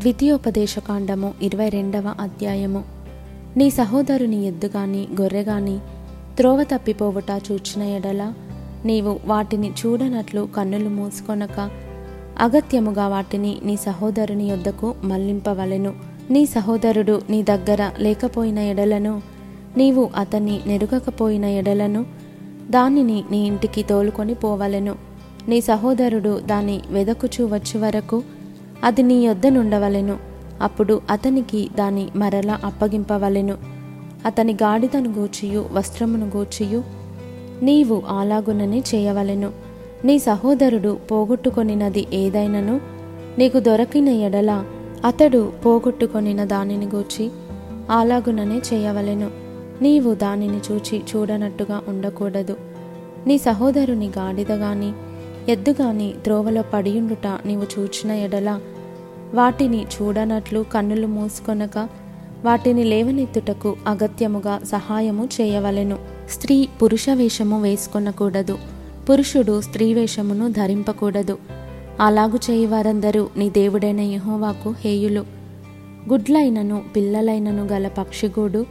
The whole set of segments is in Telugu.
ద్వితీయోపదేశకాండము ఇరవై రెండవ అధ్యాయము. నీ సహోదరుని ఎద్దుగాని గొర్రెగాని త్రోవ తప్పిపోవుట చూచిన ఎడల నీవు వాటిని చూడనట్లు కన్నులు మూసుకొనక అగత్యముగా వాటిని నీ సహోదరుని యొద్దకు మళ్ళింపవలెను నీ సహోదరుడు నీ దగ్గర లేకపోయిన ఎడలను నీవు అతన్ని నెరుగకపోయిన ఎడలను దానిని నీ ఇంటికి తోలుకొని పోవలెను. నీ సహోదరుడు దాన్ని వెదకుచూ వచ్చే వరకు అది నీ యొద్దనుండవలెను అప్పుడు అతనికి దాని మరలా అప్పగింపవలెను. అతని గాడిదను గూర్చియు వస్త్రమును గూర్చియు నీవు అలాగుననే చేయవలెను. నీ సహోదరుడు పోగొట్టుకొనినది ఏదైనను నీకు దొరకిన ఎడల అతడు పోగొట్టుకొనిన దానిని గూర్చి అలాగుననే చేయవలెను. నీవు దానిని చూచి చూడనట్టుగా ఉండకూడదు. నీ సహోదరుని గాడిద గాని ఎద్దుగాని త్రోవలో పడియుండుట నీవు చూచిన ఎడల వాటిని చూడనట్లు కన్నులు మూసుకొనక వాటిని లేవనెత్తుటకు అగత్యముగా సహాయము చేయవలెను. స్త్రీ పురుష వేషము వేసుకొనకూడదు. పురుషుడు స్త్రీ వేషమును ధరింపకూడదు. అలాగు చేయి వారందరూ నీ దేవుడైన యహోవాకు హేయులు. గుడ్లైనను పిల్లలైనను గల పక్షిగూడు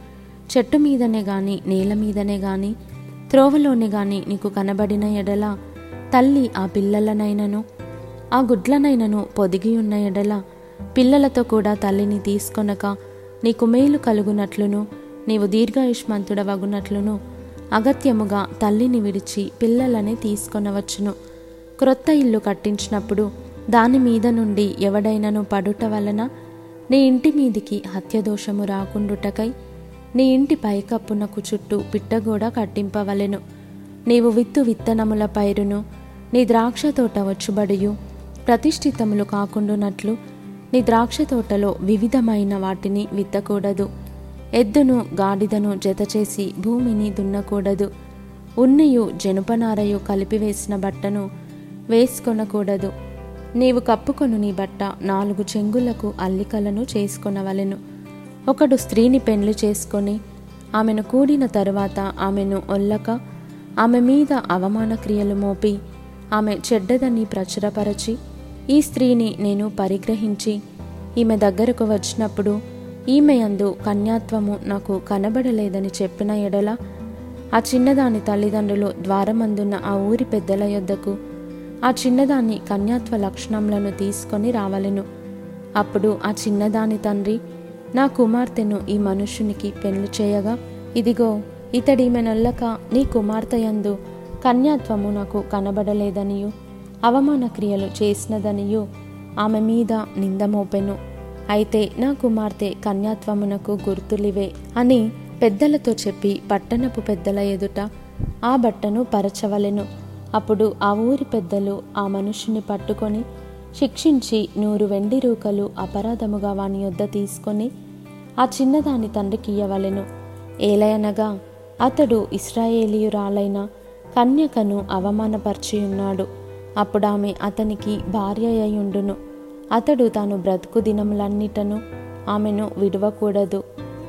చెట్టు మీదనే గాని నేల మీదనే గాని త్రోవలోనే గాని నీకు కనబడిన ఎడల తల్లి ఆ పిల్లలనైనను ఆ గుడ్లనైనను పొదిగి ఉన్న ఎడల పిల్లలతో కూడా తల్లిని తీసుకొనక నీకు మేలు కలుగునట్లును నీవు దీర్ఘాయుష్మంతుడవగునట్లును అగత్యముగా తల్లిని విడిచి పిల్లలని తీసుకొనవచ్చును. క్రొత్త ఇల్లు కట్టించినప్పుడు దాని మీద నుండి ఎవడైనను పడుట వలన నీ ఇంటి మీదికి హత్యదోషము రాకుండుటకై నీ ఇంటి పైకప్పునకు చుట్టూ పిట్టగోడ కట్టింపవలెను. నీవు విత్తు విత్తనముల పైరును నీ ద్రాక్ష తోట వచ్చుబడియు. ప్రతిష్ఠితములు కాకుండునట్లు నీ ద్రాక్ష తోటలో వివిధమైన వాటిని విత్తకూడదు. ఎద్దును గాడిదను జతచేసి భూమిని దున్నకూడదు. ఉన్నియు జనుపనారయు కలిపివేసిన బట్టను వేసుకొనకూడదు. నీవు కప్పుకొను నీ బట్ట నాలుగు చెంగులకు అల్లికలను చేసుకొనవలెను. ఒకడు స్త్రీని పెండ్లి చేసుకొని ఆమెను కూడిన తరువాత ఆమెను ఒల్లక ఆమె మీద అవమాన క్రియలు మోపి ఆమె చెడ్డదని ప్రచురపరచి ఈ స్త్రీని నేను పరిగ్రహించి ఈమె దగ్గరకు వచ్చినప్పుడు ఈమె అందు కన్యాత్వము నాకు కనబడలేదని చెప్పిన ఎడల ఆ చిన్నదాని తల్లిదండ్రులు ద్వారమందున్న ఆ ఊరి పెద్దల యొద్దకు ఆ చిన్నదాని కన్యాత్వ లక్షణములను తీసుకొని రావలెను. అప్పుడు ఆ చిన్నదాని తండ్రి నా కుమార్తెను ఈ మనుష్యునికి పెళ్ళి చేయగా ఇదిగో ఇతడీమెనొల్లక నీ కుమార్తెయందు కన్యాత్వము నాకు కనబడలేదనియు. అవమాన క్రియలు చేసినదనియు ఆమె మీద నిందమోపెను అయితే నా కుమార్తె కన్యాత్వమునకు గుర్తులివే అని పెద్దలతో చెప్పి పట్టణపు పెద్దల ఎదుట ఆ బట్టను పరచవలెను. అప్పుడు ఆ ఊరి పెద్దలు ఆ మనుషుని పట్టుకొని శిక్షించి నూరు వెండి రూకలు అపరాధముగా వాని యొద్ద తీసుకొని ఆ చిన్నదాని తండ్రికి ఇయ్యవలెను. ఏలయనగా అతడు ఇస్రాయేలీయురాలైన కన్యకను అవమానపరిచియున్నాడు. అప్పుడు ఆమె అతనికి భార్య అయ్యుండును అతడు తాను బ్రతుకు దినములన్నిటను ఆమెను విడవకూడదు.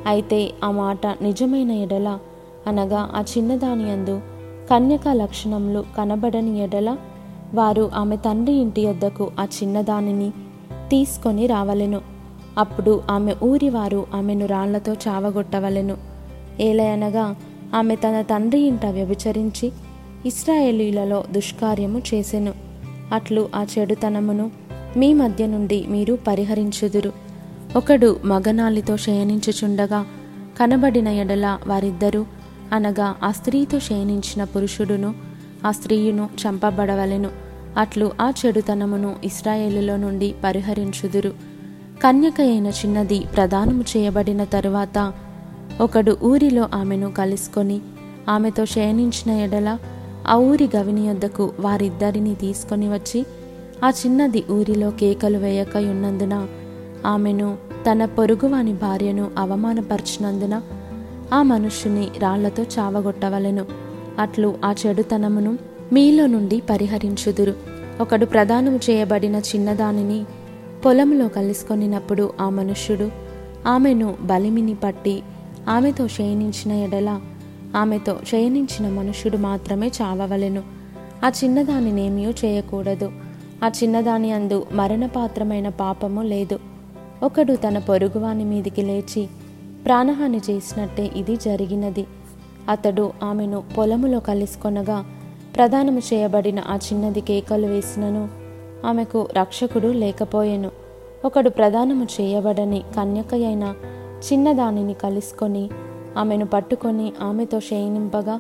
అయితే ఆ మాట నిజమైన ఎడల అనగా ఆ చిన్నదాని అందు కన్యక లక్షణములు కనబడని ఎడల వారు ఆమె తండ్రి ఇంటి యొద్దకు ఆ చిన్నదానిని తీసుకొని రావలెను. అప్పుడు ఆమె ఊరివారు ఆమెను రాళ్ళతో చావగొట్టవలెను. ఏలయనగా ఆమె తన తండ్రి ఇంట వ్యభిచరించి ఇస్రాయేలీలలో దుష్కార్యము చేసెను. అట్లు ఆ చెడుతనమును మీ మధ్య నుండి మీరు పరిహరించుదురు. ఒకడు మగనాలితో శయనించుచుండగా కనబడిన ఎడల వారిద్దరూ అనగా ఆ స్త్రీతో శయనించిన పురుషుడును ఆ స్త్రీయును చంపబడవలెను. అట్లు ఆ చెడుతనమును ఇస్రాయేలులో నుండి పరిహరించుదురు. కన్యక అయిన చిన్నది ప్రదానము చేయబడిన తరువాత ఒకడు ఊరిలో ఆమెను కలుసుకొని ఆమెతో శయనించిన ఎడల ఆ ఊరి గవిని యొద్దకు వారిద్దరిని తీసుకొని వచ్చి ఆ చిన్నది ఊరిలో కేకలు వేయకయున్నందున ఆమెను తన పొరుగువాని భార్యను అవమానపరిచినందున ఆ మనుష్యుని రాళ్ళతో చావగొట్టవలెను. అట్లు ఆ చెడుతనమును మీలో నుండి పరిహరించుదురు. ఒకడు ప్రదానము చేయబడిన చిన్నదానిని పొలంలో కలుసుకొనినప్పుడు ఆ మనుష్యుడు ఆమెను బలిమిని పట్టి ఆమెతో క్షయించిన ఎడల ఆమెతో శయనించిన మనుష్యుడు మాత్రమే చావవలెను. ఆ చిన్నదానినేమీ చేయకూడదు. ఆ చిన్నదాని అందు మరణపాత్రమైన పాపము లేదు. ఒకడు తన పొరుగువాని మీదికి లేచి ప్రాణహాని చేసినట్టే ఇది జరిగినది. అతడు ఆమెను పొలములో కలుసుకొనగా ప్రదానము చేయబడిన ఆ చిన్నది కేకలు వేసినను. ఆమెకు రక్షకుడు లేకపోయెను. ఒకడు ప్రదానము చేయబడని కన్యకయైన చిన్నదానిని కలుసుకొని ఆమెను పట్టుకొని ఆమెతో శయనింపగా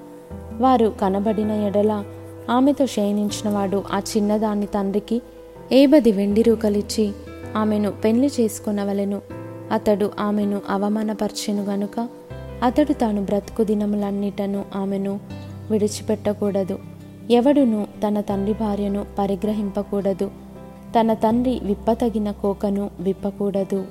వారు కనబడిన ఎడల ఆమెతో శయనించినవాడు ఆ చిన్నదాన్ని తండ్రికి ఏబది వెండి రూకలిచ్చి ఆమెను పెళ్ళి చేసుకొనవలెను. అతడు ఆమెను అవమానపరిచెను గనుక అతడు తాను బ్రతుకు దినములన్నిటను ఆమెను విడిచిపెట్టకూడదు. ఎవడును తన తండ్రి భార్యను పరిగ్రహింపకూడదు. తన తండ్రి విప్పతగిన కోకను విప్పకూడదు.